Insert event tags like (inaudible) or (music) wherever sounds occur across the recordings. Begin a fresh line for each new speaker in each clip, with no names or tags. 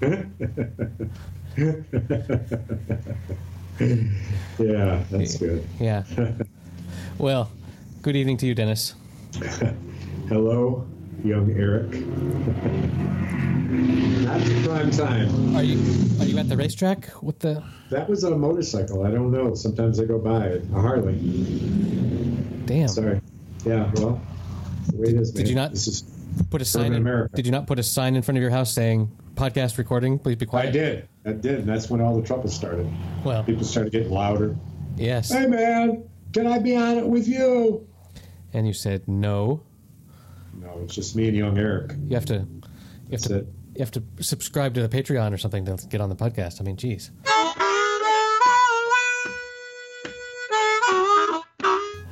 (laughs) yeah, that's good.
Yeah. well, good evening to you, Dennis. (laughs)
Hello, young Eric. (laughs) That's prime time.
Are you are you at the racetrack? What the?
That was a motorcycle. I don't know. Sometimes I go by it. A Harley.
Damn.
Sorry. Yeah. Well, the way it is.
Did
man.
you not-
This is.
Put a sign in.
America.
Did you not put a sign in front of your house saying podcast recording? Please be quiet.
I did. I did. And that's when all the trouble started.
Well,
People started getting louder.
yes.
Hey, man, can I be on it with you?
And you said no.
No, it's just me and young Eric.
You have to. You have
That's
to.
it.
You have to subscribe to the Patreon or something to get on the podcast. I mean, geez.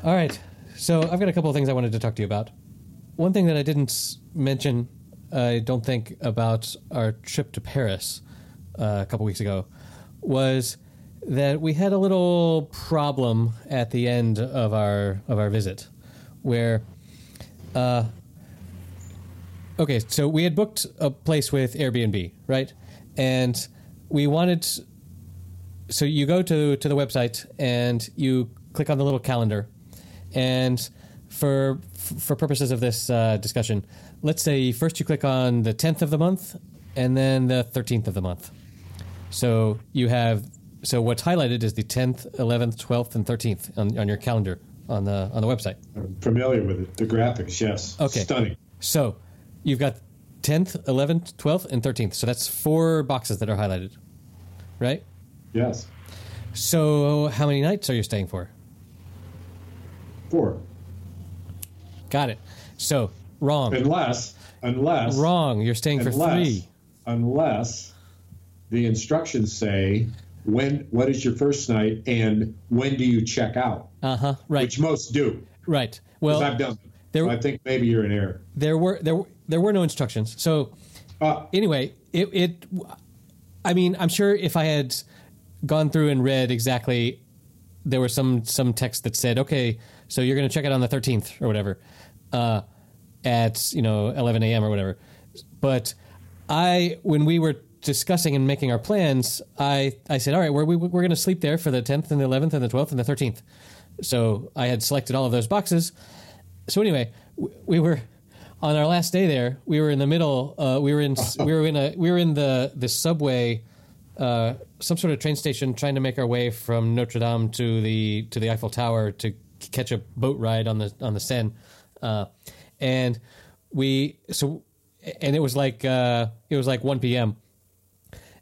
All right. So I've got a couple of things I wanted to talk to you about. One thing that I didn't mention, I don't think, about our trip to Paris uh, a couple weeks ago was that we had a little problem at the end of our of our visit, where uh, okay, so we had booked a place with Airbnb, right? And we wanted so you go to to the website and you click on the little calendar and for for purposes of this uh, discussion, let's say first you click on the 10th of the month and then the 13th of the month. So you have so what's highlighted is the 10th, 11th, 12th, and 13th on, on your calendar on the on the website.
I'm familiar with it. The graphics, yes.
Okay.
Stunning.
So you've got 10th, 11th, 12th, and 13th. So that's four boxes that are highlighted, right?
Yes.
So how many nights are you staying for?
Four.
Got it. So wrong,
Unless, unless,
wrong. You're staying for
unless,
three.
unless the instructions say when, what is your first night and when do you check out?
Uh huh. Right.
Which most do.
Right. Well,
I've done them.
there-
So I think maybe you're in error.
there were there there were no instructions. So
Uh,
anyway, it it. I mean, I'm sure if I had gone through and read exactly, there was some some text that said, okay, so you're going to check it on the 13th or whatever, uh, at you know 11 a.m. or whatever. But I, when we were discussing and making our plans, I I said, all right, we're we, we're going to sleep there for the 10th and the 11th and the 12th and the 13th. So I had selected all of those boxes. So anyway, w- we were on our last day there. We were in the middle. Uh, we were in (laughs) we were in a we were in the the subway, uh, some sort of train station, trying to make our way from Notre Dame to the to the Eiffel Tower to catch a boat ride on the on the Seine, uh, and we so and it was like uh, it was like one p.m.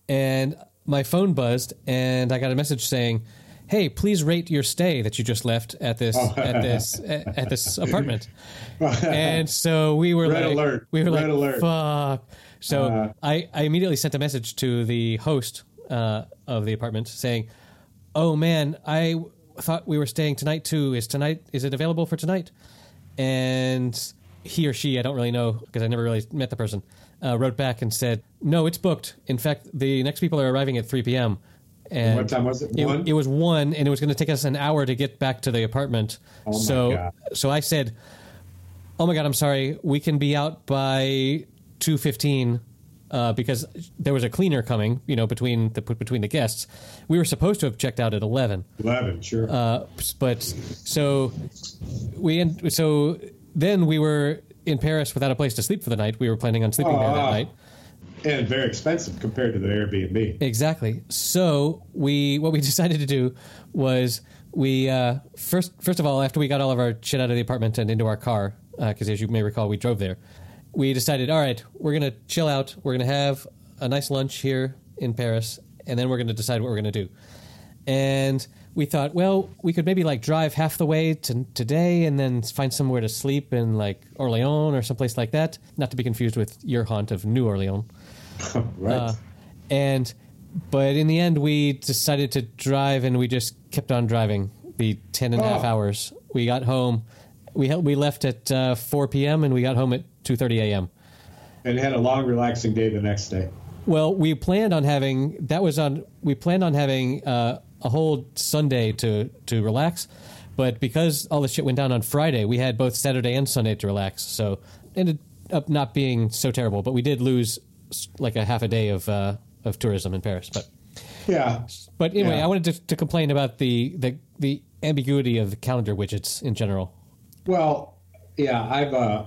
and my phone buzzed and I got a message saying. Hey, please rate your stay that you just left at this at this at, (laughs) at this apartment (laughs) and so we were
Red
like,
alert.
we were
Red
like,
alert.
fuck. So
Uh.
I, I immediately sent a message to the host uh, of the apartment saying, "Oh man, I thought we were staying tonight too. Is tonight? Is it available for tonight?" And he or she, I don't really know because I never really met the person, uh, wrote back and said, "No, it's booked. In fact, the next people are arriving at 3 p.m." And
what time was it? One?
It, was one, and it was going to take us an hour to get back to the apartment.
Oh
so,
God.
so I said, "Oh my god, I'm sorry. We can be out by two fifteen uh, because there was a cleaner coming. You know, between the between the guests. We were supposed to have checked out at eleven,
11, sure.
uh, but so we en- so then we were in Paris without a place to sleep for the night. We were planning on sleeping there that
Ah.
night.
and very expensive compared to the Airbnb.
Exactly. So we what we (laughs) decided to do was we uh, first first of all after we got all of our shit out of the apartment and into our car because as you may recall we drove there. We decided, all right, we're gonna chill out. We're gonna have a nice lunch here in Paris, and then we're gonna decide what we're gonna do. And we thought, well, we could maybe like drive half the way to today and then find somewhere to sleep in like Orleans or someplace like that. Not to be confused with your haunt of New Orleans. (laughs)
right.
Uh, and but in the end we decided to drive and we just kept on driving the 10 and a half
Oh.
hours we got home we we left at uh, 4 p.m and we got home at 2.30 a.m
and had a long, relaxing day the next day.
well we planned on having that was on we planned on having uh, a whole sunday to to relax but because all the shit went down on friday we had both saturday and sunday to relax so ended up not being so terrible but we did lose like a half a day of uh, of tourism in Paris. But
Yeah.
but anyway,
Yeah.
I wanted to, to complain about the, the the ambiguity of the calendar widgets in general.
Well, yeah, I've uh,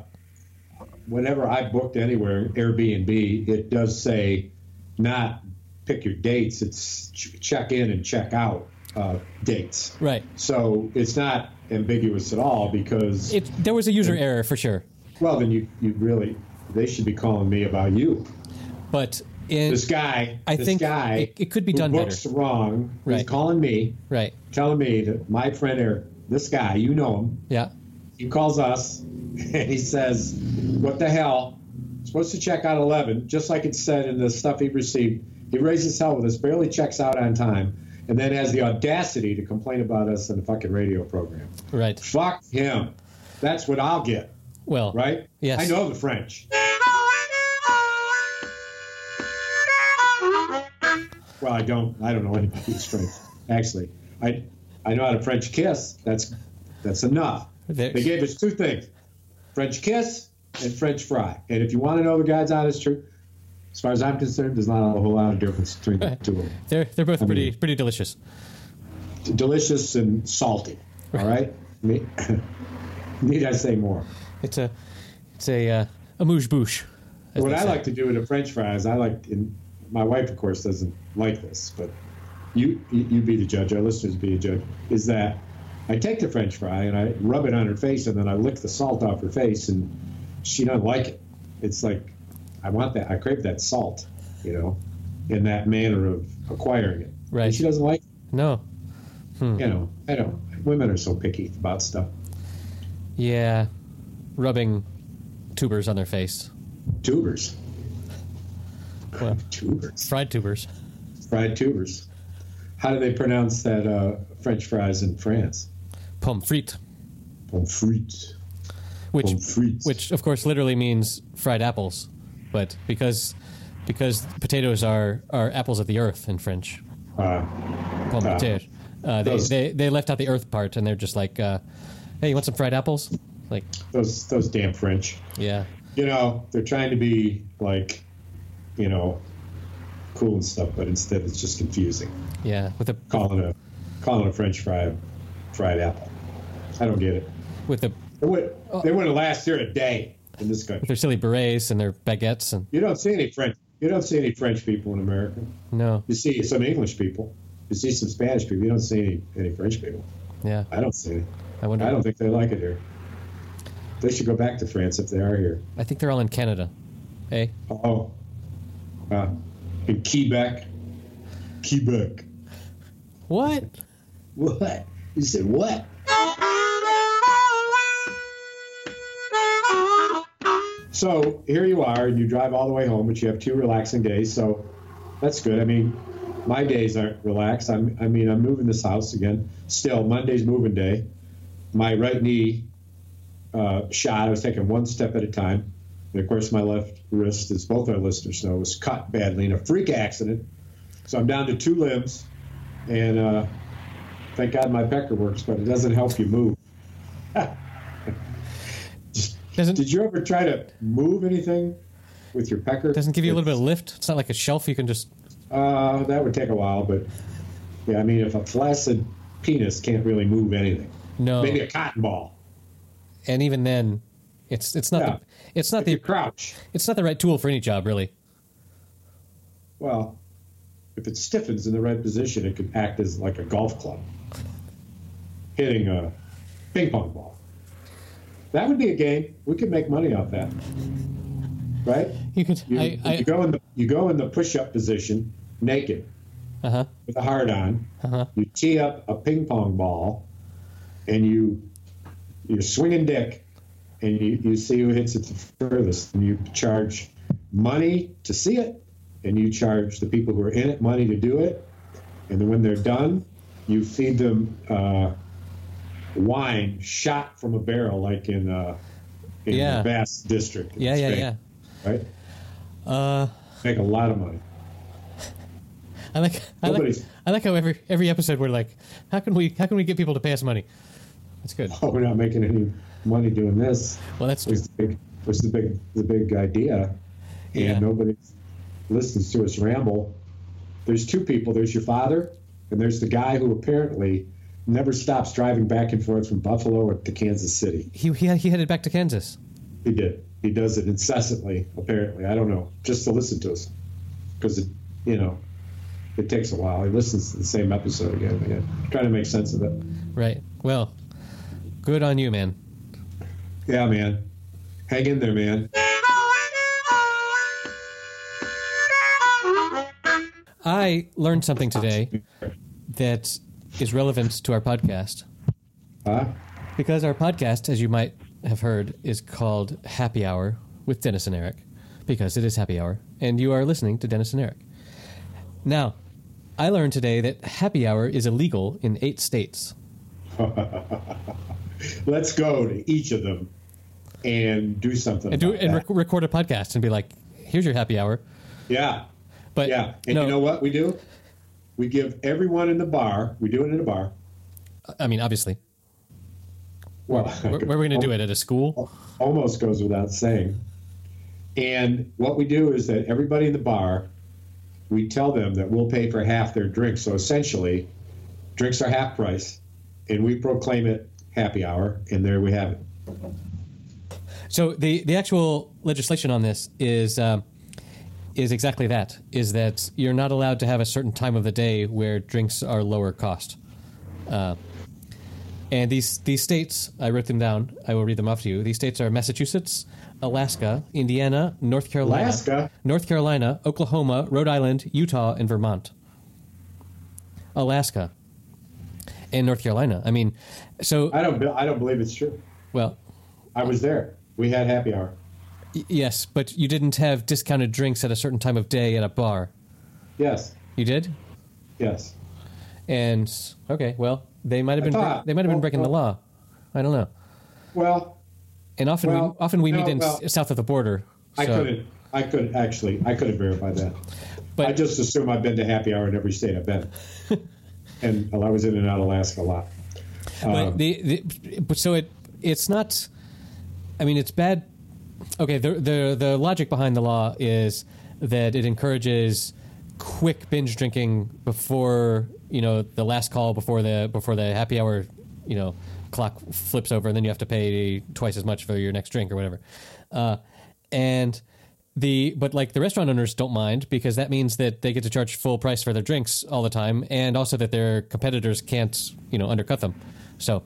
whenever I booked anywhere, Airbnb, it does say not pick your dates; it's ch- check in and check out uh, dates.
Right.
So it's not ambiguous at all because
It there was a user error for sure,
well, then you you really they should be calling me about you.
but in
This guy,
I
this
think
guy,
it- it could be done better.
books wrong. He's
Right.
calling me,
right,
telling me that my friend Eric, this guy, you know him,
yeah,
he calls us (laughs) and he says, "What the hell? Supposed to check out 11, just like it said in the stuff he received. He raises hell with us, barely checks out on time, and then has the audacity to complain about us in the fucking radio program.
right.
Fuck him. That's what I'll get,
Well,
right?
Yes.
I know the French. Well, I don't. I don't know anybody who's French. Actually, I I know how to French kiss. That's that's enough. They gave us two things: French kiss and French fry. And if you want to know the God's honest truth, as far as I'm concerned, there's not a whole lot of difference between the two of them.
they're they're both pretty
mean-
pretty delicious.
Delicious and salty. All right. (laughs) Me- Need I say more?
It's a it's a uh, a mouche bouche.
What I
say.
like to do with the French fries, I like. In, my wife, of course, doesn't like this, but you you you be the judge. Our listeners be the judge. Is that I take the French fry and I rub it on her face, and then I lick the salt off her face, and she doesn't like it. It's like I want that. I crave that salt, you know, in that manner of acquiring it.
Right.
And she doesn't like. It.
no,
You know, I don't. Women are so picky about stuff.
yeah, rubbing tubers on their face,
Tubers.
Well. (laughs)
tubers.
fried tubers.
Fried tubers. How do they pronounce that uh, French fries in France?
Pommes frites,
Pommes frites.
which
Pommes frites.
which of course literally means fried apples, but because because potatoes are are apples of the earth in French,
Uh,
pommes de terre. Uh, they,
those-
they they left out the earth part, and they're just like, uh, "Hey, you want some fried apples?" Like,
those those damn French.
yeah,
You know, they're trying to be like, you know, cool and stuff, but instead it's just confusing.
yeah, with the
Calling a calling a French fry fried apple. I don't get it.
with the
They would they wouldn't last here a day in this
with
country.
their silly berets and their baguettes, and
You don't see any French. You don't see any French people in America.
no,
You see some English people. You see some Spanish people. You don't see any, any French people.
yeah,
I don't see any.
I wonder.
I don't think they like it here. They should go back to France if they are here.
I think they're all in Canada. Hey,
Oh, uh, in Quebec. Quebec.
what?
What? You said what? So here you are, and you drive all the way home, but you have two relaxing days. So that's good. I mean, my days aren't relaxed. I'm, I mean, I'm moving this house again. Still, Monday's moving day. My right knee uh, shot. I was taking one step at a time. And of course, my left wrist, as both our listeners know, was cut badly in a freak accident. So I'm down to two limbs, and uh, thank God my pecker works, but it doesn't help you move. (laughs)
Doesn't
Did you ever try to move anything with your pecker?
doesn't give you a little bit of lift? It's not like a shelf you can just.
Uh, that would take a while, but yeah, I mean, if a flaccid penis can't really move anything,
No,
maybe a cotton ball.
and even then, it's it's not
Yeah.
the, it's not
If you
the
crouch,
it's not the right tool for any job really.
well, if it stiffens in the right position, it can act as like a golf club hitting a ping pong ball. That would be a game. We could make money off that, right?
You could
You,
I, I
you go in the you go in the push-up position, naked,
uh huh
with a hard on.
uh-huh.
You tee up a ping pong ball, and you you're swinging dick, and you, you see who hits it the furthest, and you charge money to see it, and you charge the people who are in it money to do it, and then when they're done, you feed them uh, wine shot from a barrel, like in uh, in
Yeah.
the Basque District.
yeah yeah
Spain,
yeah.
Right,
Uh,
make a lot of money. (laughs)
I like I like I like how every every episode we're like, how can we how can we get people to pay us money? That's good.
Oh, we're not making any money doing this.
Well, that's
was the big was the big the big idea, and
Yeah.
nobody's listens to us ramble, there's two people. There's your father, and there's the guy who apparently never stops driving back and forth from Buffalo to Kansas City.
He he, he headed back to Kansas.
He did. He does it incessantly. Apparently, I don't know, just to listen to us, because it, you know, it takes a while. He listens to the same episode again and again, trying to make sense of it.
Right. Well, good on you, man.
Yeah, man. Hang in there, man.
I learned something today that is relevant to our podcast
Huh?
because our podcast, as you might have heard, is called Happy Hour with Dennis and Eric because it is happy hour and you are listening to Dennis and Eric. Now, I learned today that happy hour is illegal in eight states. (laughs)
Let's go to each of them and do something.
And do and rec- record a podcast and be like, "Here's your happy hour."
yeah,
But
yeah. And
no,
you know what we do? We give everyone in the bar. We do it in a bar.
I mean, obviously,
Well,
where, where are we going to do it at a school?
almost goes without saying. And what we do is that everybody in the bar, we tell them that we'll pay for half their drinks. So essentially, drinks are half price, and we proclaim it happy hour, and there we have it.
So the the actual legislation on this is um, is exactly that. Is that you're not allowed to have a certain time of the day where drinks are lower cost. Uh, and these these states, I wrote them down. I will read them off to you. These states are Massachusetts, Alaska, Indiana, North Carolina,
Alaska?
North Carolina, Oklahoma, Rhode Island, Utah, and Vermont. Alaska and North Carolina. I mean, so
I don't. I don't believe it's true.
well,
I was there. We had happy hour.
Y- Yes, but you didn't have discounted drinks at a certain time of day at a bar.
Yes.
You did,
Yes.
and okay, well, they might have been
thought-
they might have been
well,
breaking the law. I don't know.
Well,
And often we often we
no,
meet in
well,
s- south of the border.
I couldn't. I couldn't actually. I couldn't verify that.
But
I just assume I've been to happy hour in every state I've been, (laughs) and well, I was in and out of Alaska a lot.
but
Um,
the, the but so it it's not. I mean, it's bad. Okay, the the the logic behind the law is that it encourages quick binge drinking before you know the last call before the before the happy hour you know clock flips over and then you have to pay twice as much for your next drink or whatever. Uh, and the but like the restaurant owners don't mind because that means that they get to charge full price for their drinks all the time and also that their competitors can't you know undercut them. So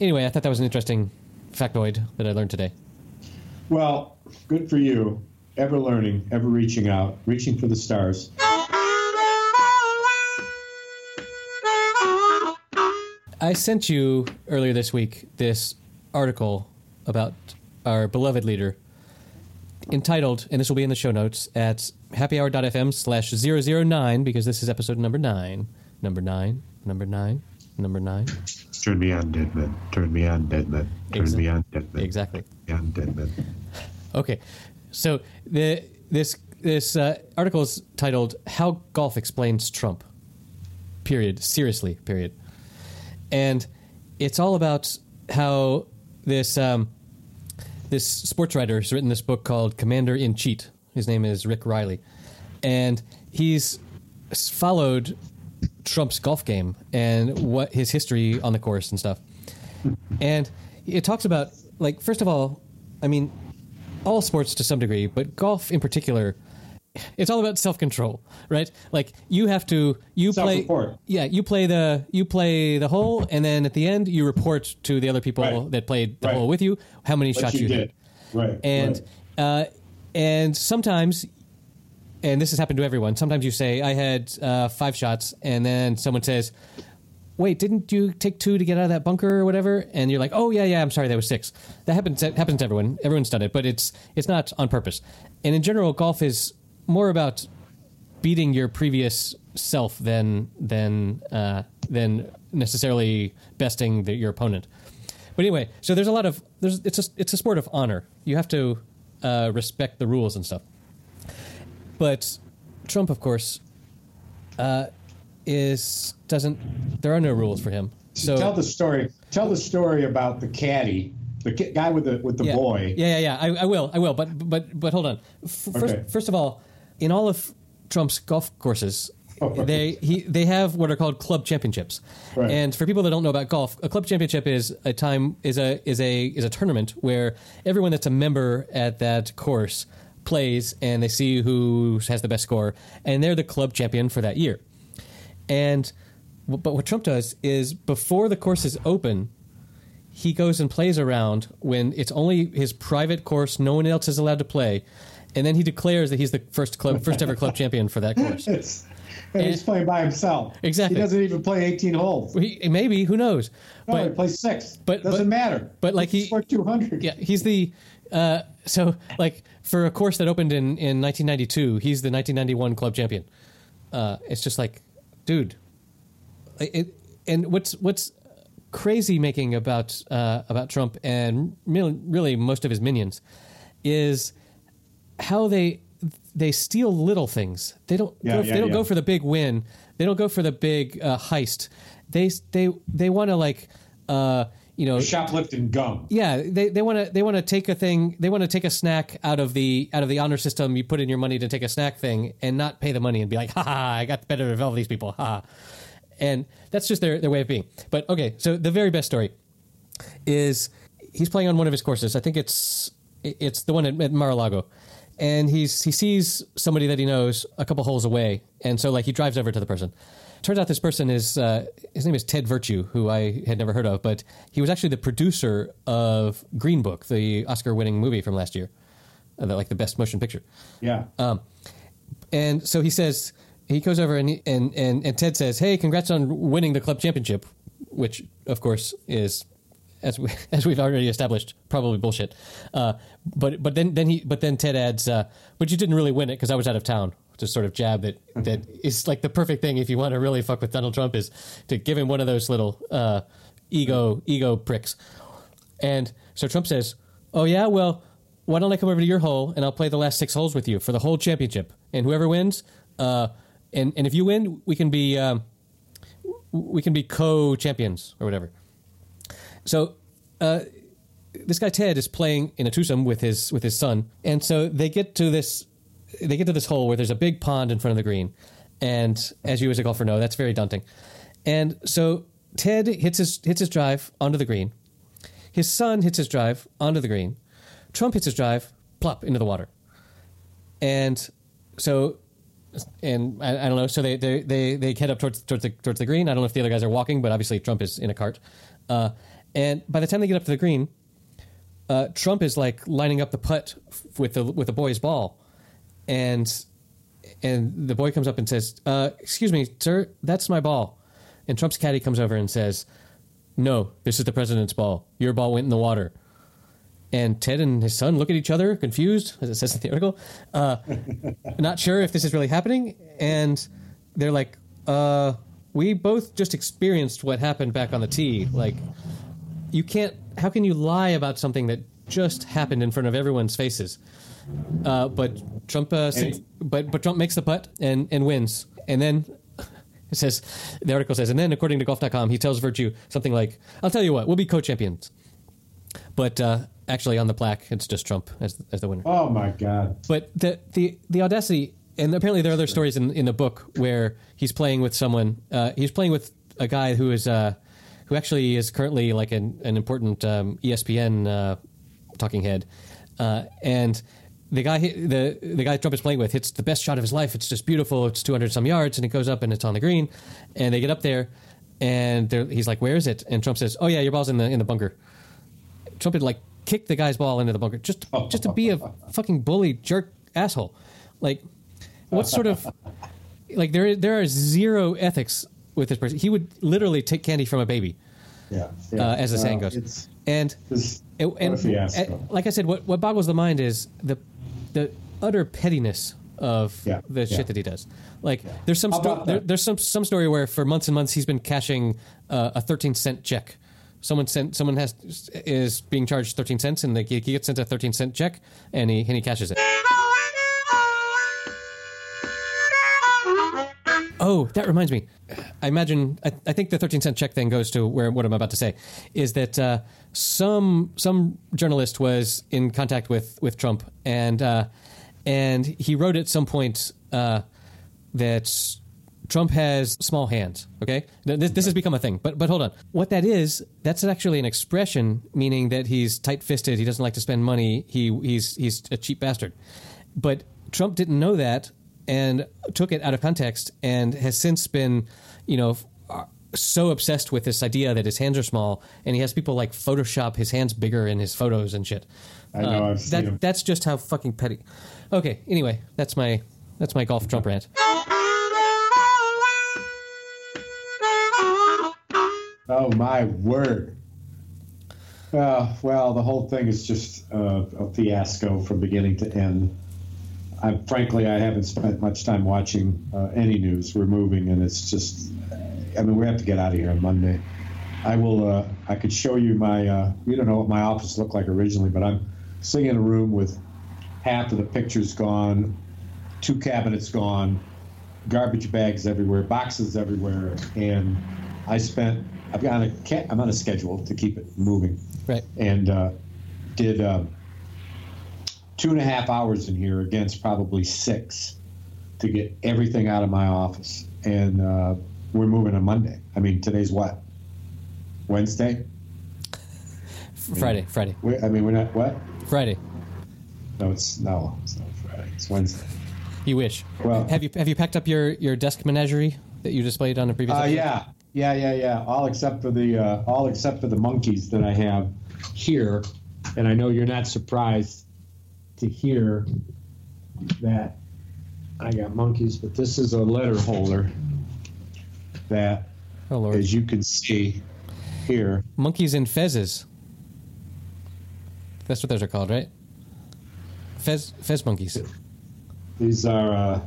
anyway i thought that was an interesting factoid that i learned today
Well, good for you. Ever learning, ever reaching out, reaching for the stars.
I sent you earlier this week this article about our beloved leader entitled, and this will be in the show notes at happyhour.fm slash 009 because this is episode number nine. Number nine, number nine, number nine.
Turn me on, dead man. Turn me on, dead man. Turn
Exa-
me on, dead man.
Exactly.
On, dead man.
Okay, so the this this uh, article is titled "How Golf Explains Trump." Period. Seriously. Period. And it's all about how this um, this sports writer has written this book called Commander in Cheat. His name is Rick Reilly, and he's followed Trump's golf game and what his history on the course and stuff. And it talks about like first of all, I mean, all sports to some degree, but golf in particular, it's all about self control, right? Like you have to you play yeah, you play the you play the hole, and then at the end you report to the other people
Right.
that played the
Right.
hole with you how many
What
shots
you
you,
did.
hit,
Right.
and
right.
uh, and sometimes. And this has happened to everyone. Sometimes you say, "I had uh, five shots," and then someone says, wait, didn't you take two to get out of that bunker or whatever? And you're like, oh yeah, yeah, I'm sorry, that was six. That happens. That happens to everyone. Everyone's done it, but it's it's not on purpose. And in general, golf is more about beating your previous self than than uh, than necessarily besting the, your opponent. But anyway, so there's a lot of there's it's a it's a sport of honor. You have to uh, respect the rules and stuff. But Trump, of course, uh, is doesn't. There are no rules for him. So
tell the story. Tell the story about the caddy, the ki- guy with the with the
yeah,
boy.
Yeah, yeah, yeah. I, I will. I will. But but but hold on. F- First,
Okay.
first of all, in all of Trump's golf courses,
Oh, right.
they he they have what are called club championships.
Right.
And for people that don't know about golf, a club championship is a time is a is a is a tournament where everyone that's a member at that course plays and they see who has the best score and they're the club champion for that year. And but what Trump does is before the course is open, he goes and plays around when it's only his private course, no one else is allowed to play, and then he declares that he's the first club first ever club champion for that course. (laughs)
It's, and he's playing by himself.
Exactly.
He doesn't even play 18 holes.
He, maybe who knows?
No, he plays six.
but-
doesn't
but-
matter.
but, like, he-
scored 200.
yeah, he's the uh, so like for a course that opened in in 1992, he's the 1991 club champion. Uh, it's just like, dude, it, and what's what's crazy making about uh, about Trump and really, most of his minions is how they they steal little things. They don't
Yeah,
go,
yeah,
they don't
yeah.
go for the big win. They don't go for the big uh, heist. They they they want to like uh, you know
Shoplifting gum.
yeah they they want to they want to take a thing they want to take a snack out of the out of the honor system you put in your money to take a snack thing and not pay the money and be like ha ha I got better of all these people ha and that's just their their way of being. But okay so the very best story is he's playing on one of his courses. I think it's it's the one at, at Mar-a-Lago. And he's he sees somebody that he knows a couple holes away. And so like he drives over to the person turns out this person is uh, his name is ted virtue who i had never heard of but he was actually the producer of green book the oscar winning movie from last year uh, like the best motion picture
Yeah.
and so he says he goes over and, he, and and and Ted says, "Hey, congrats on winning the club championship," which of course is as we (laughs) as we've already established probably bullshit. Uh, but but then then he but then Ted adds, uh, "But you didn't really win it because I was out of town." Just sort of jab that that is like the perfect thing if you want to really fuck with Donald Trump is to give him one of those little uh, ego ego pricks. And so Trump says, "Oh yeah, well, why don't I come over to your hole and I'll play the last six holes with you for the whole championship, and whoever wins, uh, and and if you win, we can be um, we can be co-champions or whatever." So. Uh, this guy Ted is playing in a twosome with his with his son, and so they get to this they get to this hole where there's a big pond in front of the green, and as you as a golfer know, that's very daunting. And so Ted hits his hits his drive onto the green. His son hits his drive onto the green. Trump hits his drive plop into the water. And so and I, I don't know. So they, they they they head up towards towards the towards the green. I don't know if the other guys are walking, but obviously Trump is in a cart. Uh, and by the time they get up to the green, uh, Trump is like lining up the putt f- with the with the boy's ball, and and the boy comes up and says, uh, "Excuse me, sir, that's my ball." And Trump's caddy comes over and says, "No, this is the president's ball. Your ball went in the water." And Ted and his son look at each other, confused, as it says in the article, uh, (laughs) not sure if this is really happening. And they're like, uh, "We both just experienced what happened back on the tee. Like, you can't. How can you lie about something that just happened in front of everyone's faces?" Uh, but Trump, uh, but but Trump makes the putt and and wins, and then (laughs) it says the article says, and then according to Golf.com, he tells Virtue something like, "I'll tell you what, we'll be co-champions." But uh, actually, on the plaque, it's just Trump as as the winner.
Oh my God.
But the the the audacity, and apparently there are other stories in in the book where he's playing with someone. Uh, he's playing with a guy who is uh, who actually is currently like an an important um, ESPN uh, talking head, uh, and. The guy, the the guy Trump is playing with, hits the best shot of his life. It's just beautiful. It's 200 some yards, and it goes up and it's on the green. And they get up there, and they're- he's like, "Where is it?" And Trump says, "Oh yeah, your ball's in the in the bunker." Trump had like kicked the guy's ball into the bunker just just to be a (laughs) fucking bully jerk asshole. Like, what sort of like there there are zero ethics with this person. He would literally take candy from a baby,
Yeah.
uh, as the saying goes. And
a
and- and like I said, what what boggles the mind is the the utter pettiness of
Yeah,
the
yeah.
shit that he does. Like there's some sto- there, there's some some story where for months and months he's been cashing uh, a 13 cent check. Someone sent someone has is being charged 13 cents and they, he gets sent a 13 cent check and he and he cashes it. Oh, that reminds me. I imagine. I, I think the thirteen cent check thing goes to where what I'm about to say is that uh, some some journalist was in contact with with Trump and uh, and he wrote at some point uh, that Trump has small hands. Okay, this, this has become a thing. But but hold on, what that is? That's actually an expression meaning that he's tight-fisted. He doesn't like to spend money. He he's he's a cheap bastard. But Trump didn't know that and took it out of context and has since been, you know. So obsessed with this idea that his hands are small, and he has people like Photoshop his hands bigger in his photos and shit.
I know.
Uh,
I've seen
that, that's just how fucking petty. Okay. Anyway, that's my that's my golf Trump rant.
Oh my word. Uh, well, the whole thing is just uh, a fiasco from beginning to end. I, frankly, I haven't spent much time watching uh, any news. We're moving, and it's just. I mean, we have to get out of here on Monday. I will. Uh, I could show you my. Uh, you don't know what my office looked like originally, but I'm sitting in a room with half of the pictures gone, two cabinets gone, garbage bags everywhere, boxes everywhere, and I spent. I've got a. I'm on a schedule to keep it moving
Right.
and uh, did um, two and a half hours in here against probably six to get everything out of my office. And uh, we're moving on Monday. I mean, today's what? Wednesday?
Friday. Friday.
We, I mean, we're not what?
Friday.
No, it's no, it's not Friday. It's Wednesday.
You wish.
Well-
have you have you packed up your your desk menagerie that you displayed on the previous?
Uh,
episode?
yeah, yeah, yeah, yeah. All except for the uh, all except for the monkeys that I have here, and I know you're not surprised to hear that I got monkeys, but this is a letter holder that,
Oh
as you can see here,
Monkeys and fezzes. That's what those are called, right? Fez fez monkeys,
these are uh,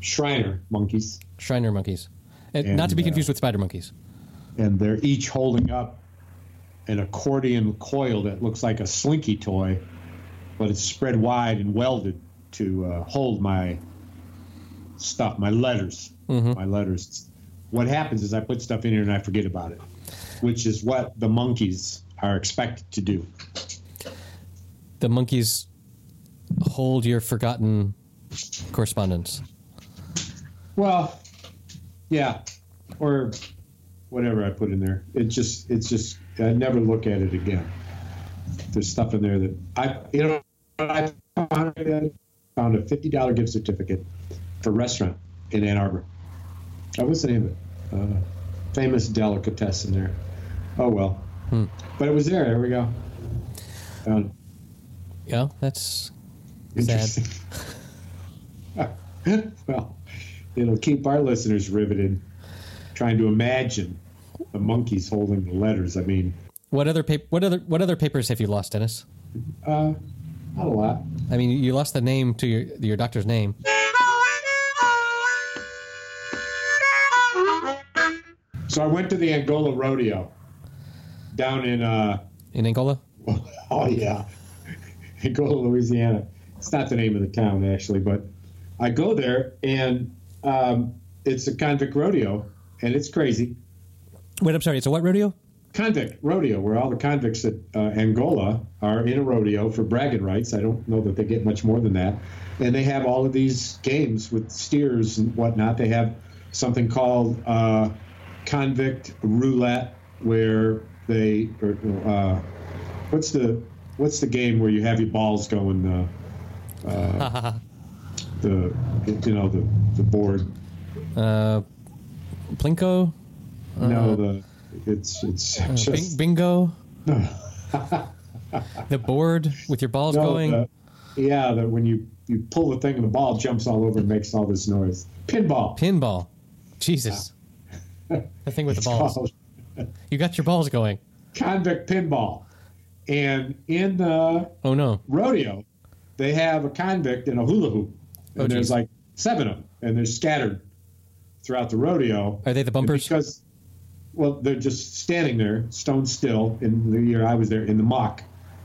Shriner monkeys,
Shriner monkeys, Uh,
And,
not to be
uh,
confused with spider monkeys.
and they're each holding up an accordion coil that looks like a slinky toy, but it's spread wide and welded to uh, hold my stuff, my letters, my letters. What happens is I put stuff in here and I forget about it, which is what the monkeys are expected to do.
The monkeys hold your forgotten correspondence.
Well, yeah, or whatever I put in there. It just, it's just, I never look at it again. There's stuff in there that I, you know, I found, a fifty dollar gift certificate for a restaurant in Ann Arbor. Oh, what's the name of it? Uh, famous delicatessen there. Oh well, but it was there. There we go. Found it.
Yeah, that's sad.
Interesting. (laughs) (laughs) well, it'll keep our listeners riveted, trying to imagine the monkeys holding the letters. I mean,
What other pap- What other What other papers have you lost, Dennis?
uh, not a lot.
I mean, you lost the name to your your doctor's name.
So I went to the Angola Rodeo down in, uh,
in Angola. (laughs)
oh yeah, Angola, Louisiana. It's not the name of the town actually, but I go there and um, it's a convict rodeo, and it's crazy.
Wait, I'm sorry. It's a what rodeo?
Convict rodeo where all the convicts at uh, Angola are in a rodeo for bragging rights. I don't know that they get much more than that. And they have all of these games with steers and whatnot. They have something called uh, convict roulette where they, or, uh, what's the, what's the game where you have your balls going, uh, uh, (laughs) the, you know, the, the board.
Uh, Plinko,
no, the, it's, it's uh,
Bing-
just,
bingo, (laughs) the board with your balls
No,
going.
the- yeah, that when you you pull the thing and the ball jumps all over and makes all this noise. Pinball.
Pinball. Jesus. (laughs) the thing with the (laughs) balls.
called
You got your balls going.
convict pinball. And in the
Oh no.
rodeo, they have a convict in a hula hoop, oh, and
Oh,
there's like seven of them, and they're scattered throughout the rodeo.
Are they the
And
bumpers?
Because, well, they're just standing there, stone still. In the year I was there, in the muck,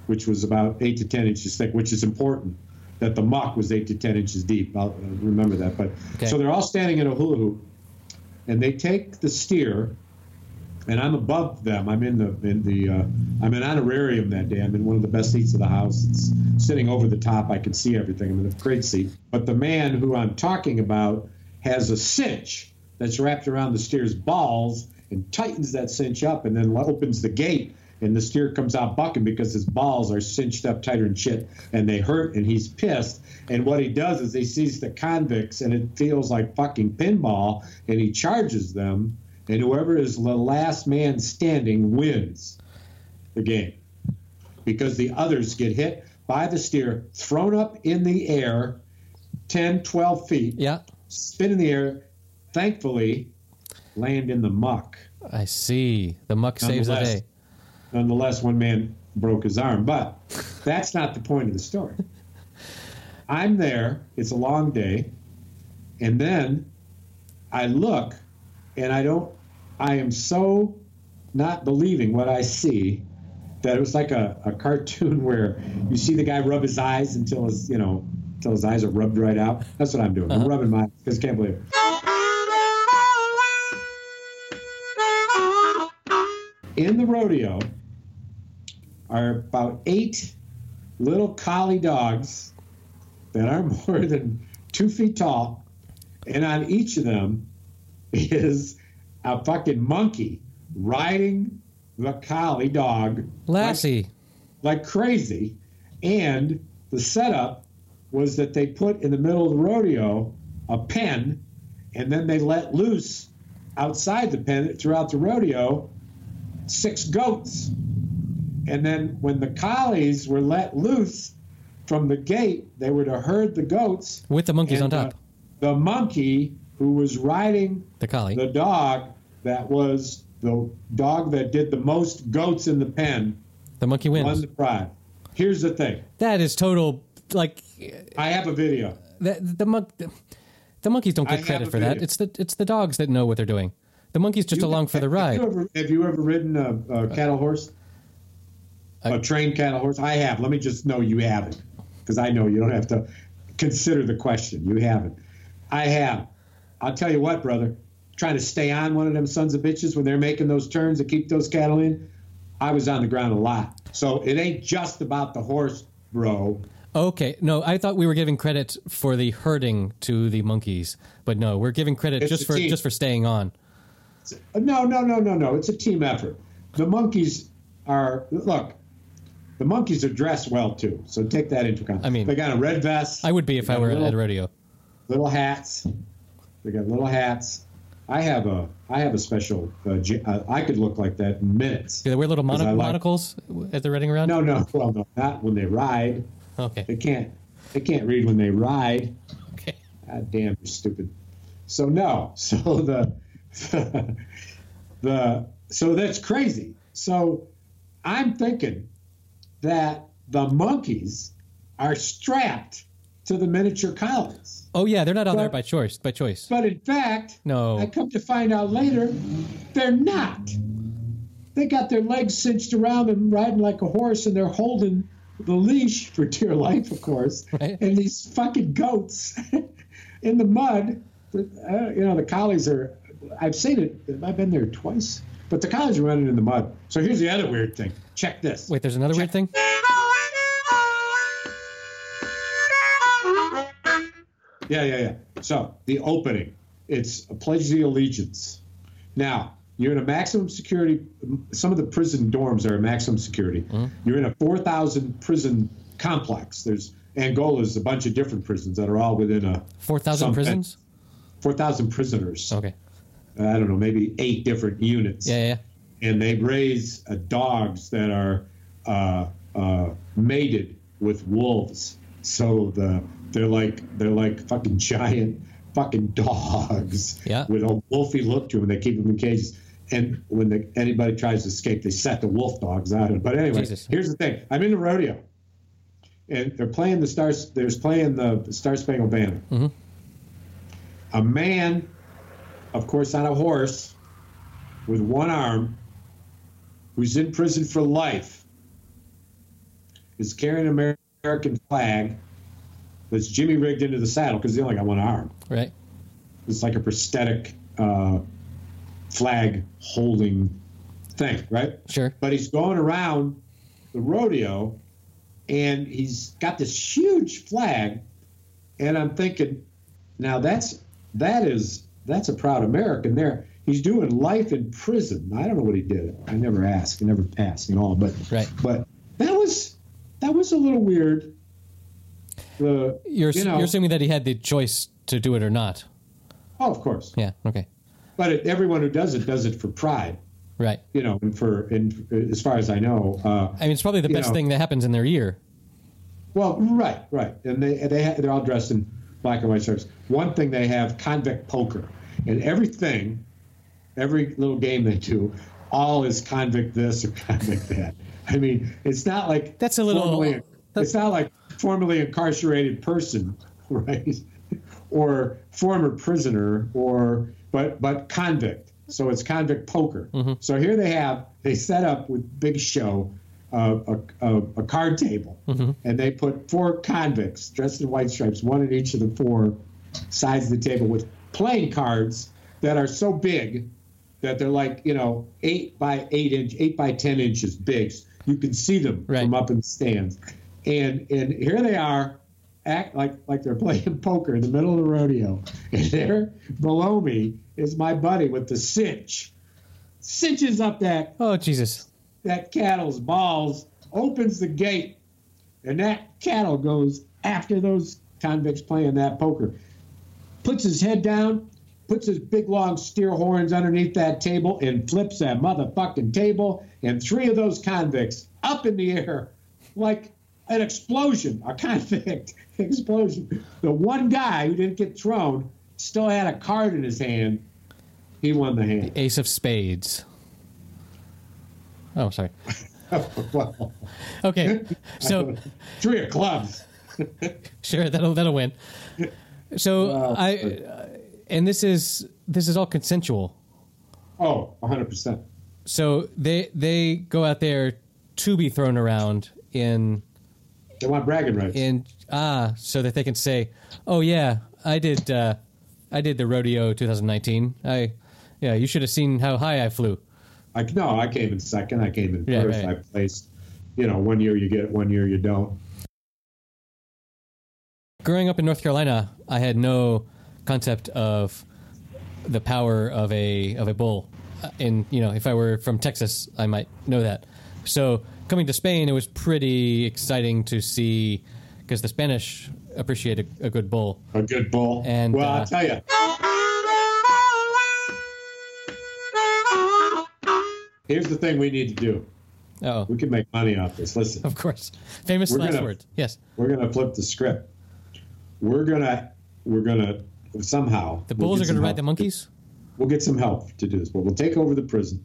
which was about eight to ten inches thick, which is important. That the muck was eight to ten inches deep. I'll uh, remember that. But
Okay.
so they're all standing in a hula hoop, and they take the steer, and I'm above them. I'm in the in the uh, I'm in honorarium that day. I'm in one of the best seats of the house. It's sitting over the top. I can see everything. I'm in a great seat. But the man who I'm talking about has a cinch that's wrapped around the steer's balls and tightens that cinch up, and then opens the gate. And the steer comes out bucking because his balls are cinched up tighter than shit, and they hurt, and he's pissed. And what he does is he sees the convicts, and it feels like fucking pinball, and he charges them and whoever is the last man standing wins the game because the others get hit by the steer, thrown up in the air 10, 12 feet,
Yeah.
spin in the air, thankfully land in the muck.
I see. The muck saves the day.
Nonetheless, one man broke his arm, but that's not the point of the story. (laughs) I'm there, it's a long day, and then I look and I don't, I am so not believing what I see that it was like a, a cartoon (laughs) where you see the guy rub his eyes until his, you know, until his eyes are rubbed right out. That's what I'm doing. I'm uh-huh. rubbing my eyes because I can't believe it. In the rodeo are about eight little collie dogs that are (laughs) more than two feet tall, and on each of them is a fucking monkey riding the collie dog
Lassie.
like crazy. And the setup was that they put in the middle of the rodeo a pen, and then they let loose outside the pen throughout the rodeo six goats. And then when the collies were let loose from the gate, they were to herd the goats.
With the monkeys on top.
The, the monkey who was riding
The collie.
the dog that was the dog that did the most goats in the pen
The monkey wins.
won the prize. Here's the thing.
That is total. Like
I have a video.
the the monk. The monkeys don't get
have
credit for that. It's the it's the dogs that know what they're doing. The monkey's just
You-
along for the
have
ride.
You ever, have you ever ridden a, a uh, cattle horse? a trained cattle horse? I have. Let me just know you haven't, because I know you don't have to consider the question. You haven't. I have. I'll tell you what, brother. Trying to stay on one of them sons of bitches when they're making those turns to keep those cattle in. I was on the ground a lot. So it ain't just about the horse, bro.
Okay, no, I thought we were giving credit for the herding to the monkeys, but no, we're giving credit
It's
just for
team.
just for staying on.
No, no, no, no, no. It's a team effort. The monkeys are look. The monkeys are dressed well too, so take that into account.
I mean-
they got a red vest.
I would be if I were
little,
at a rodeo.
little hats. They got little hats. I have a I have a special. Uh, uh, I could look like that in minutes.
Do they wear little mono-
like-
monocles at the riding around?
No, no, well, no, not when they ride.
Okay.
They can't. They can't read when they ride.
Okay.
God damn, you're stupid. So no. (laughs) So the (laughs) the so that's crazy. So I'm thinking that the monkeys are strapped to the miniature collies.
Oh yeah, they're not on there by choice. By choice.
But in fact,
No.
I come to find out later, they're not. They got their legs cinched around them, riding like a horse, and they're holding the leash for dear life, of course.
Right.
And these fucking goats (laughs) in the mud. Uh, you know, the collies are. I've seen it. I've been there twice. But the collies are running in the mud. So here's the other weird thing. Check this.
Wait, there's another weird thing.
Yeah, yeah, yeah. So the opening, it's a pledge of the allegiance. Now you're in a maximum security. Some of the prison dorms are a maximum security. Mm-hmm. You're in a 4,000 prison complex. There's Angola's a bunch of different prisons that are all within a
Four thousand prisons.
4,000 prisoners.
Okay.
I don't know, maybe eight different units.
Yeah, yeah.
and they raise uh, dogs that are uh, uh, mated with wolves. So the they're like they're like fucking giant fucking dogs
Yeah.
with a wolfy look to them. They keep them in cages. And when the, anybody tries to escape, they set the wolf dogs out. But anyway,
Jesus.
here's the thing: I'm in the rodeo, and they're playing the stars. There's playing the Star Spangled Banner.
Mhm.
A man, of course, on a horse, with one arm, who's in prison for life, is carrying an American flag that's Jimmy rigged into the saddle because he only got one arm.
Right.
It's like a prosthetic uh, flag holding thing, right?
Sure.
But he's going around the rodeo, and he's got this huge flag, and I'm thinking, now that's that is that's a proud American there. He's doing life in prison. I don't know what he did. I never asked. I never asked at all. But
Right.
but that was that was a little weird. The
You're
you know,
you're assuming that he had the choice to do it or not.
oh, of course.
Yeah. Okay.
But it, everyone who does it does it for pride.
Right.
You know, and for and as far as I know, uh,
I mean, it's probably the best
know.
thing that happens in their year.
Well, right, right, and they they they're all dressed in black and white stripes. One thing they have convict poker, and everything, every little game they do, all is convict this or (laughs) convict that. I mean, it's not like
That's a little-
Formerly, it's not like formerly incarcerated person, (laughs) right, or former prisoner, or but but convict. So it's convict poker. Mm-hmm. So here they have they set up with big show a, a, a card table, mm-hmm. and they put four convicts dressed in white stripes, one in each of the four sides of the table, with playing cards that are so big that they're like you know eight by eight inch, eight by ten inches big. You can see them
Right.
from up in the stands, and and here they are, act like like they're (laughs) playing poker in the middle of the rodeo, and there below me is my buddy with the cinch, cinches up that
Oh Jesus!
That cattle's balls, opens the gate, and that cattle goes after those convicts playing that poker. Puts his head down, puts his big long steer horns underneath that table, and flips that motherfucking table, and three of those convicts up in the air like an explosion, a (laughs) convict explosion. The one guy who didn't get thrown still had a card in his hand. He won the hand.
Ace of Spades. Oh, sorry.
well, (laughs)
Okay, (laughs) so
three of clubs. (laughs)
sure that'll that'll win. So. I, uh, and this is this is all consensual.
Oh, 100%.
So they they go out there to be thrown around in
They want bragging rights.
in ah so that they can say, oh yeah, I did uh, I did the rodeo 2019. I yeah, you should have seen how high I flew.
I, no, I came in second. I came in
Yeah,
first.
right.
I placed, you know, one year you get, one year you don't.
Growing up in North Carolina, I had no concept of the power of a of a bull. Uh, And you know, if I were from Texas, I might know that. So coming to Spain, it was pretty exciting to see because the Spanish appreciate a, a good bull.
A good bull.
And,
well,
uh,
I'll tell you. Here's the thing we need to do.
Oh,
We can make money off this. Listen,
of course, famous
We're
last
gonna-
words. Yes,
we're gonna flip the script. We're gonna, we're gonna somehow.
the
we'll
bulls are gonna ride
help.
the monkeys.
We'll get some help to do this, but we'll take over the prison.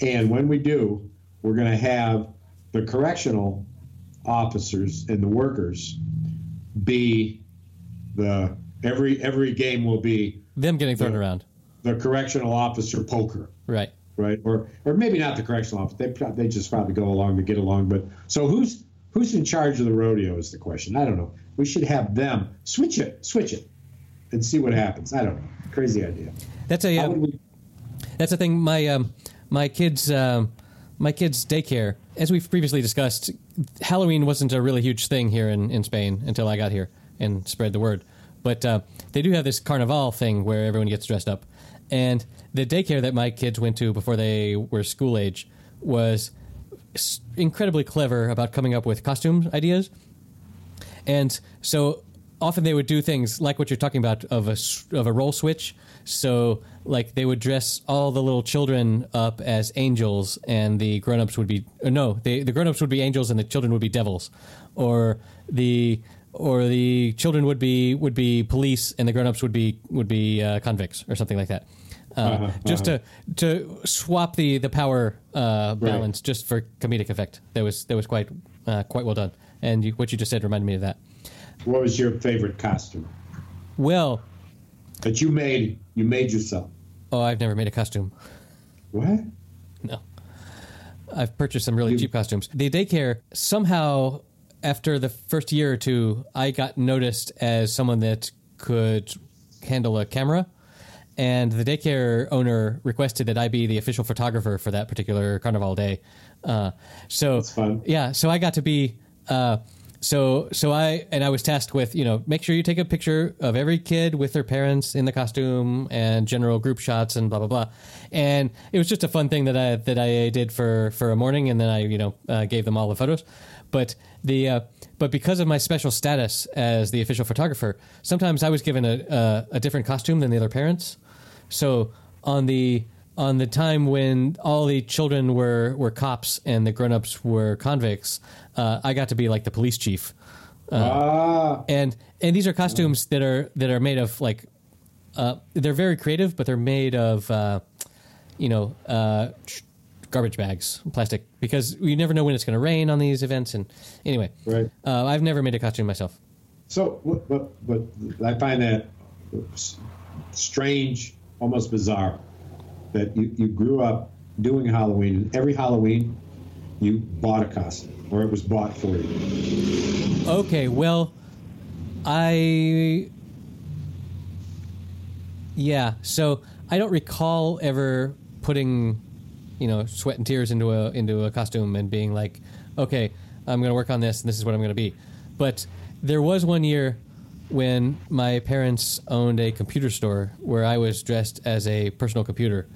And when we do, we're going to have the correctional officers and the workers be the every every game will be
Them getting thrown
Yeah.
around.
the correctional officer poker,
Right.
Right? Or or maybe not the correctional officer. They they just probably go along to get along. But so who's who's in charge of the rodeo is the question. I don't know. We should have them switch it, switch it, and see what happens. I don't know. Crazy idea.
That's a uh,
we?
That's a thing. My um, my kids um, my kids' daycare, as we've previously discussed, Halloween wasn't a really huge thing here in, in Spain until I got here and spread the word. But uh, they do have this carnival thing where everyone gets dressed up, and the daycare that my kids went to before they were school age was incredibly clever about coming up with costume ideas. And so often they would do things like what you're talking about of a of a role switch. So like they would dress all the little children up as angels, and the grown-ups would be uh, no, they, the grown-ups would be angels, and the children would be devils, or the or the children would be would be police, and the grown-ups would be would be uh, convicts, or something like that. Uh, (laughs)
Uh-huh,
just
uh-huh.
to to swap the the power uh, balance just for comedic effect. That was that was quite uh, quite well done. And you, what you just said reminded me of that.
What was your favorite costume
Well,
that you made? You made yourself.
oh, I've never made a costume.
What?
No, I've purchased some really
You-
cheap costumes. The daycare somehow, after the first year or two, I got noticed as someone that could handle a camera, and the daycare owner requested that I be the official photographer for that particular carnival day. Uh, so
That's fun.
yeah, so I got to be. Uh, so so I and I was tasked with you know make sure you take a picture of every kid with their parents in the costume and general group shots and blah blah blah, and it was just a fun thing that I that I did for for a morning and then I you know uh, gave them all the photos, but the uh, but because of my special status as the official photographer, sometimes I was given a a, a different costume than the other parents, so on the on the time when all the children were, were cops and the grown-ups were convicts, uh, I got to be like the police chief.
ah,
And and these are costumes that are that are made of like uh, they're very creative, but they're made of uh, you know uh, garbage bags, plastic, because you never know when it's going to rain on these events. And anyway,
right.
uh, I've never made a costume myself.
So, but, but I find that strange, almost bizarre, that you, you grew up doing Halloween, every Halloween you bought a costume, or it was bought for you.
Okay, well, I yeah. So I don't recall ever putting, you know, sweat and tears into a into a costume and being like, okay, I'm going to work on this and this is what I'm going to be. But there was one year when my parents owned a computer store where I was dressed as a personal computer.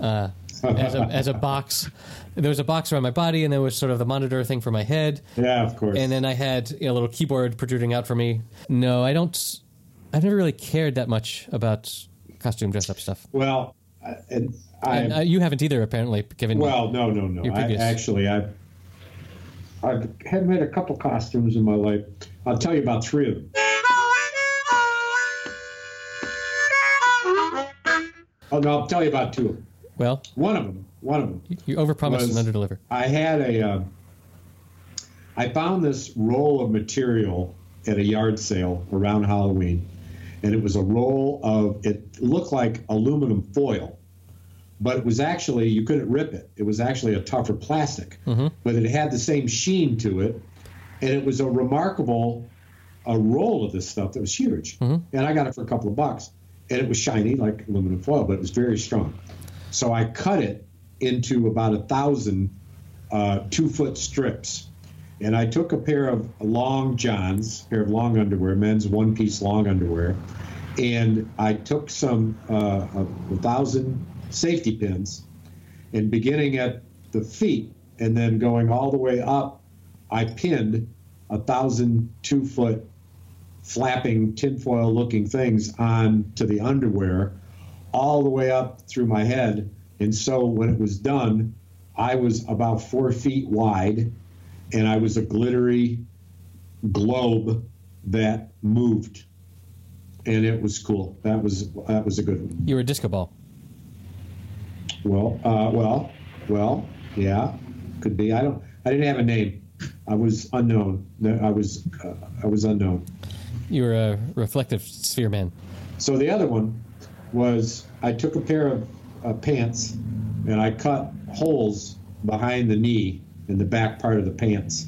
Uh, as a as a box, there was a box around my body, and there was sort of the monitor thing for my head,
Yeah, of course.
and then I had you know, a little keyboard protruding out for me. No, I don't. I've never really cared that much about costume dress up stuff.
well, and I,
And, uh, you haven't either, apparently. Given
well, no, no, no. I, actually, I I've had made a couple costumes in my life. I'll tell you about three of them. Oh no, I'll tell you about two of them.
well,
One of them, one of them.
you overpromise
Was-
and underdeliver.
I had a, uh, I found this roll of material at a yard sale around Halloween, and it was a roll of, it looked like aluminum foil, but it was actually, you couldn't rip it. It was actually a tougher plastic, but it had the same sheen to it, and it was a remarkable, a roll of this stuff that was huge. And I got it for a couple of bucks, and it was shiny like aluminum foil, but it was very strong. So I cut it into about a thousand uh, two foot strips. And I took a pair of long johns, pair of long underwear, men's one piece long underwear, and I took some uh, a, thousand safety pins, and beginning at the feet and then going all the way up, I pinned a thousand two foot flapping tinfoil looking things on to the underwear all the way up through my head. And so when it was done, I was about four feet wide and I was a glittery globe that moved. And it was cool. That was that was a good one.
You were a disco ball.
Well, uh, well, well, yeah, could be. I don't. I didn't have a name. I was unknown. I was uh, I was unknown.
You were a reflective sphere man.
So the other one was I took a pair of uh, pants and I cut holes behind the knee in the back part of the pants.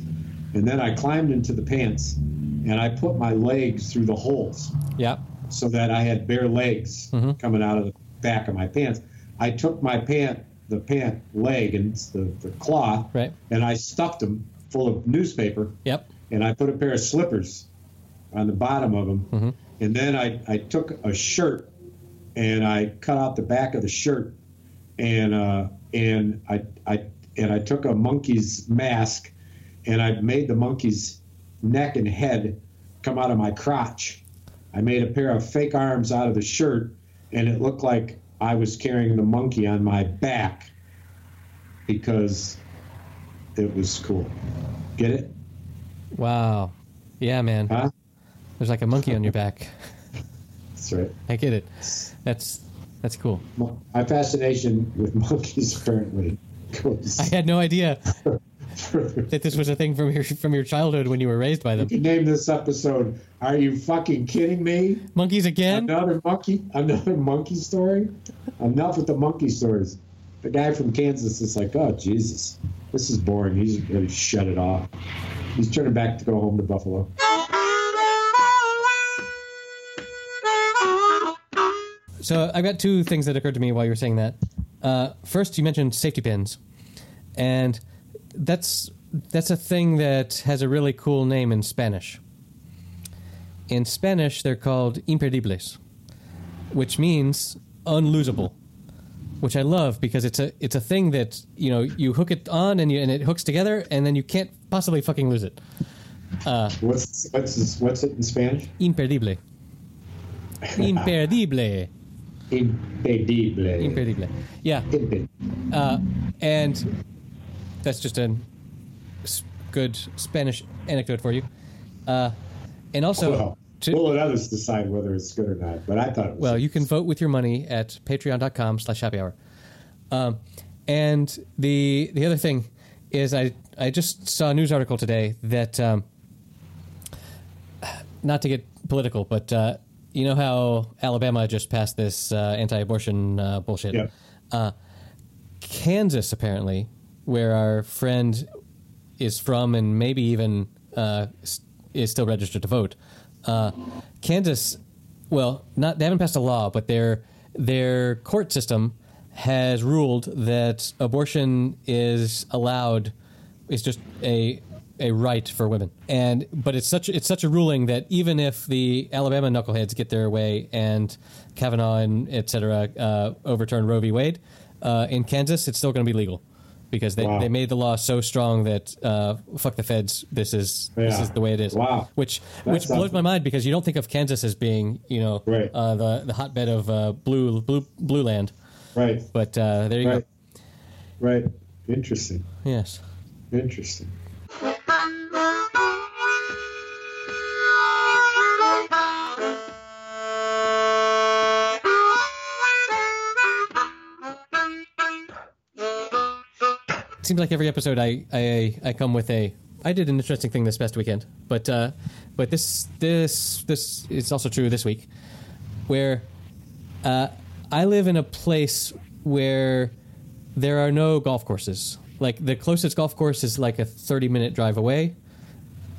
And then I climbed into the pants and I put my legs through the holes
Yeah.
so that I had bare legs
Mhm.
coming out of the back of my pants. I took my pant, the pant leg and the, the cloth,
Right.
and I stuffed them full of newspaper
Yep.
and I put a pair of slippers on the bottom of them.
Mhm.
And then I, I took a shirt and I cut out the back of the shirt and uh, and I, I and I took a monkey's mask and I made the monkey's neck and head come out of my crotch. I made a pair of fake arms out of the shirt and it looked like I was carrying the monkey on my back because it was cool. Get it?
Wow. Yeah, man.
Huh?
There's like a monkey on your (laughs) back.
That's right.
I get it. That's that's cool.
My fascination with monkeys currently goes
I had no idea (laughs) that this was a thing from your from your childhood when you were raised by
You
them.
could name this episode "Are you fucking kidding me?"
Monkeys again?
Another monkey, another monkey story. Enough with the monkey stories. The guy from Kansas is like, "Oh Jesus, this is boring." He's going to shut it off. He's turning back to go home to Buffalo.
So I've got two things that occurred to me while you were saying that. Uh, first, you mentioned safety pins, and that's that's a thing that has a really cool name in Spanish. In Spanish, they're called imperdibles, which means unlosable. Which I love because it's a it's a thing that you know you hook it on and you and it hooks together and then you can't possibly fucking lose it.
What's what's what's it in Spanish?
Imperdible. (laughs) Imperdible.
Impedible.
Imperdible. Yeah.
Imped-
Uh, and that's just a good Spanish anecdote for you. Uh, and also,
Well,
to,
we'll let others decide whether it's good or not. But I thought it was.
well, you can vote with your money at patreon.com slash happy hour. Um, and the the other thing is I, I just saw a news article today that, um, not to get political, but uh, you know how Alabama just passed this uh, anti-abortion uh, bullshit?
Yeah.
Uh, Kansas, apparently, where our friend is from and maybe even uh, is still registered to vote. Uh, Kansas, well, not they haven't passed a law, but their their court system has ruled that abortion is allowed is just a a right for women. And but it's such it's such a ruling that even if the Alabama knuckleheads get their way and Kavanaugh and et cetera uh, overturn Roe v. Wade, uh, in Kansas it's still going to be legal because they,
Wow.
they made the law so strong that uh, fuck the feds. This is this is the way it is.
Wow.
Which
That
which blows my mind because you don't think of Kansas as being you know
Right.
uh, the the hotbed of uh, blue blue blue land.
right,
But uh, there you
right,
go.
right. Interesting.
Yes.
Interesting.
Seems like every episode I, I I come with a I did an interesting thing this past weekend, but uh, but this this this is also true this week, where uh, I live in a place where there are no golf courses. Like the closest golf course is like a thirty minute drive away,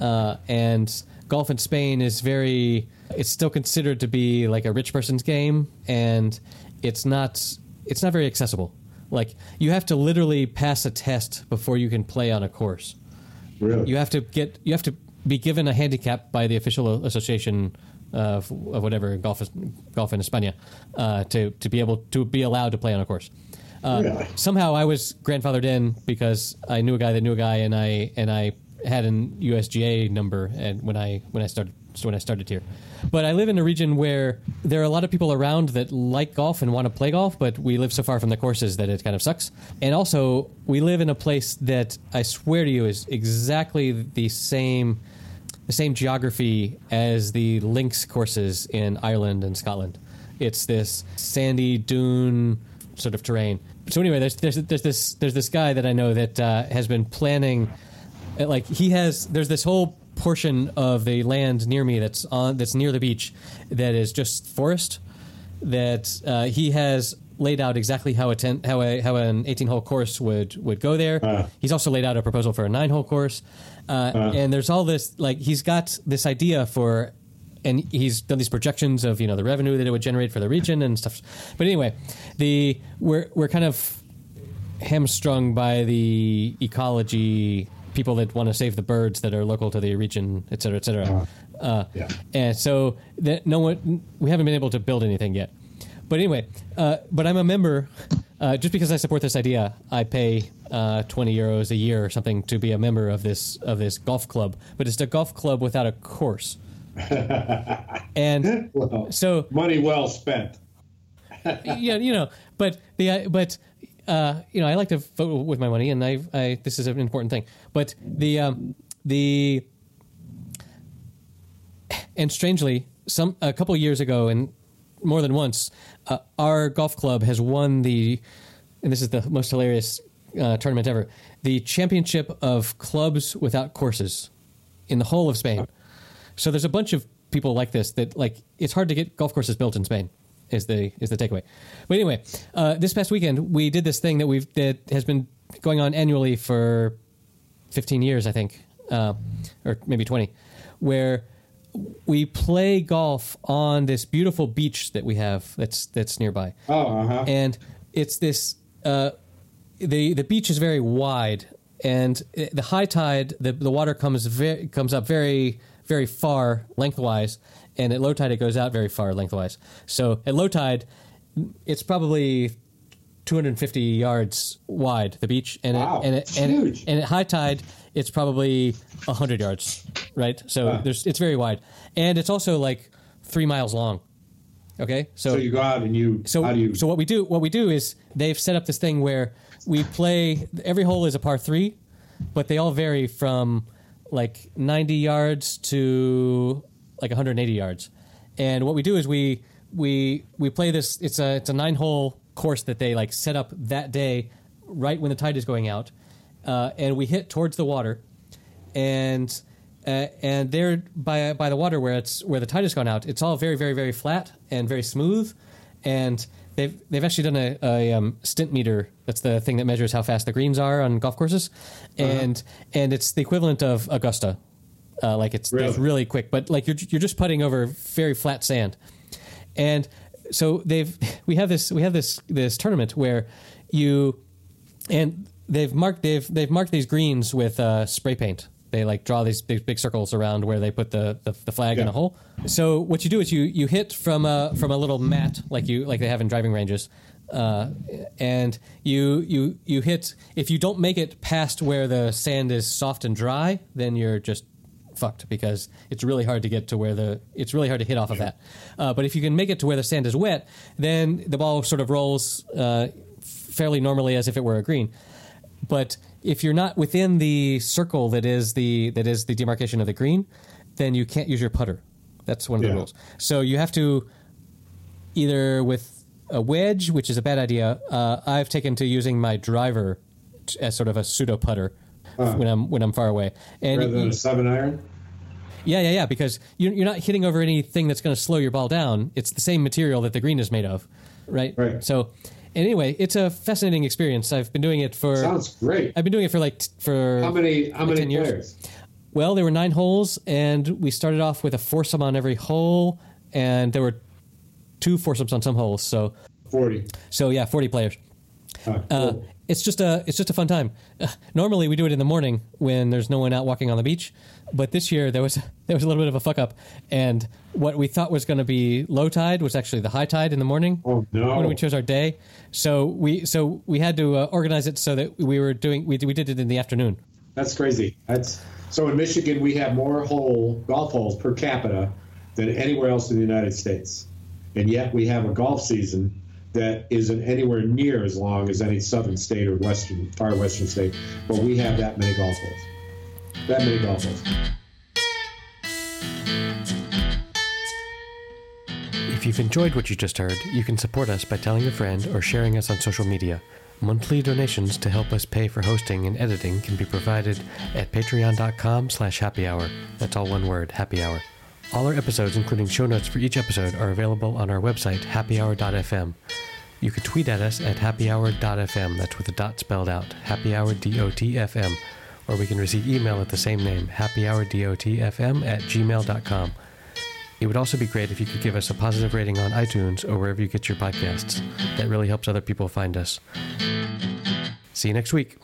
uh, and golf in Spain is very. It's still considered to be like a rich person's game, and it's not. It's not very accessible. Like you have to literally pass a test before you can play on a course.
Really.
You have to get. You have to be given a handicap by the official association of, of whatever golf is, golf in España uh, to to be able to be allowed to play on a course. Uh,
Really?
Somehow I was grandfathered in because I knew a guy that knew a guy, and I and I had an USGA number, and when I when I started when I started here. But I live in a region where there are a lot of people around that like golf and want to play golf, but we live so far from the courses that it kind of sucks. And also, we live in a place that I swear to you is exactly the same the same geography as the links courses in Ireland and Scotland. It's this sandy dune sort of terrain. So anyway, there's there's, there's this there's this guy that I know that uh, has been planning, like he has there's this whole portion of the land near me that's on that's near the beach that is just forest that uh, he has laid out exactly how a ten, how a how an 18 hole course would would go there.
Uh.
He's also laid out a proposal for a nine hole course, uh, and there's all this like he's got this idea for. And he's done these projections of you know the revenue that it would generate for the region and stuff. But anyway, the we're we're kind of hamstrung by the ecology people that want to save the birds that are local to the region, et cetera, et cetera. Uh,
yeah.
And so that no one, we haven't been able to build anything yet. But anyway, uh, but I'm a member. Uh, just because I support this idea, I pay uh, 20 euros a year or something to be a member of this of this golf club. But it's a golf club without a course. (laughs) and
Well,
so
money well spent.
yeah, you know, but the uh, but uh, you know, I like to vote with my money, and I, I this is an important thing. But the um, the and strangely, some a couple years ago, and more than once, uh, our golf club has won the, and this is the most hilarious uh, tournament ever, the championship of clubs without courses in the whole of Spain. So there's a bunch of people like this that like it's hard to get golf courses built in Spain. Is the is the takeaway? But anyway, uh, this past weekend we did this thing that we've that has been going on annually for 15 years, I think, uh, or maybe 20, where we play golf on this beautiful beach that we have that's that's nearby,
Oh, uh huh.
and it's this. Uh, the the beach is very wide, and the high tide, the the water comes very, comes up very very far lengthwise, and at low tide it goes out very far lengthwise. So at low tide, it's probably 250 yards wide the beach, and
Wow,
it, and it,
it's
and,
huge.
and at high tide it's probably 100 yards, right? So
Wow.
there's it's very wide, and it's also like three miles long. Okay,
So you go out and you.
so,
how do you?
so what we do, what we do is they've set up this thing where we play. Every hole is a par three, but they all vary from like 90 yards to like 180 yards. And what we do is we we we play this. It's a it's a nine hole course that they like set up that day, right when the tide is going out, uh, and we hit towards the water, and uh, and there by by the water where it's where the tide has gone out, it's all very very very flat and very smooth, and they've they've actually done a, a um, Stimpmeter. That's the thing that measures how fast the greens are on golf courses, and and it's the equivalent of Augusta, uh, like it's,
Really?
really quick, but like you're you're just putting over very flat sand, and so they've (laughs) we have this we have this this tournament where you and they've marked they've they've marked these greens with uh, spray paint. They like draw these big big circles around where they put the, the, the flag in
Yeah.
a hole. So what you do is you you hit from a from a little mat like you like they have in driving ranges, uh, and you you you hit. If you don't make it past where the sand is soft and dry, then you're just fucked because it's really hard to get to where the it's really hard to hit off of that. Uh, but if you can make it to where the sand is wet, then the ball sort of rolls uh, fairly normally as if it were a green. But if you're not within the circle that is the that is the demarcation of the green, then you can't use your putter. That's one of the rules. So you have to either with a wedge, which is a bad idea. Uh, I've taken to using my driver as sort of a pseudo putter when I'm when I'm far away. And
rather than a seven iron.
yeah, yeah, yeah. Because you're, you're not hitting over anything that's going to slow your ball down. It's the same material that the green is made of, right?
Right.
So, anyway, it's a fascinating experience. I've been doing it for.
Sounds great.
I've been doing it for like for
How many? How
like
many
10 years.
players?
Well, there were nine holes, and we started off with a foursome on every hole, and there were two foursomes on some holes. So,
Forty.
so yeah, forty players.
Uh,
Uh,
cool.
It's just a it's just a fun time. Uh, normally we do it in the morning when there's no one out walking on the beach, but this year there was (laughs) there was a little bit of a fuck up, and what we thought was going to be low tide was actually the high tide in the morning.
Oh, no.
When we chose our day, so we so we had to uh, organize it so that we were doing we we did it in the afternoon.
That's crazy. That's so in Michigan we have more hole golf holes per capita than anywhere else in the United States, and yet we have a golf season that isn't anywhere near as long as any southern state or western far western state, but we have that many golf holes. That many golf holes.
If you've enjoyed what you just heard, you can support us by telling a friend or sharing us on social media. Monthly donations to help us pay for hosting and editing can be provided at patreon.com slash happy hour. That's all one word, happy hour. All our episodes, including show notes for each episode, are available on our website, happyhour.fm. You can tweet at us at happyhour.fm, that's with the dot spelled out, happyhour.dotfm, or we can receive email at the same name, happyhourdotfm at gmail.com. It would also be great if you could give us a positive rating on iTunes or wherever you get your podcasts. That really helps other people find us. See you next week.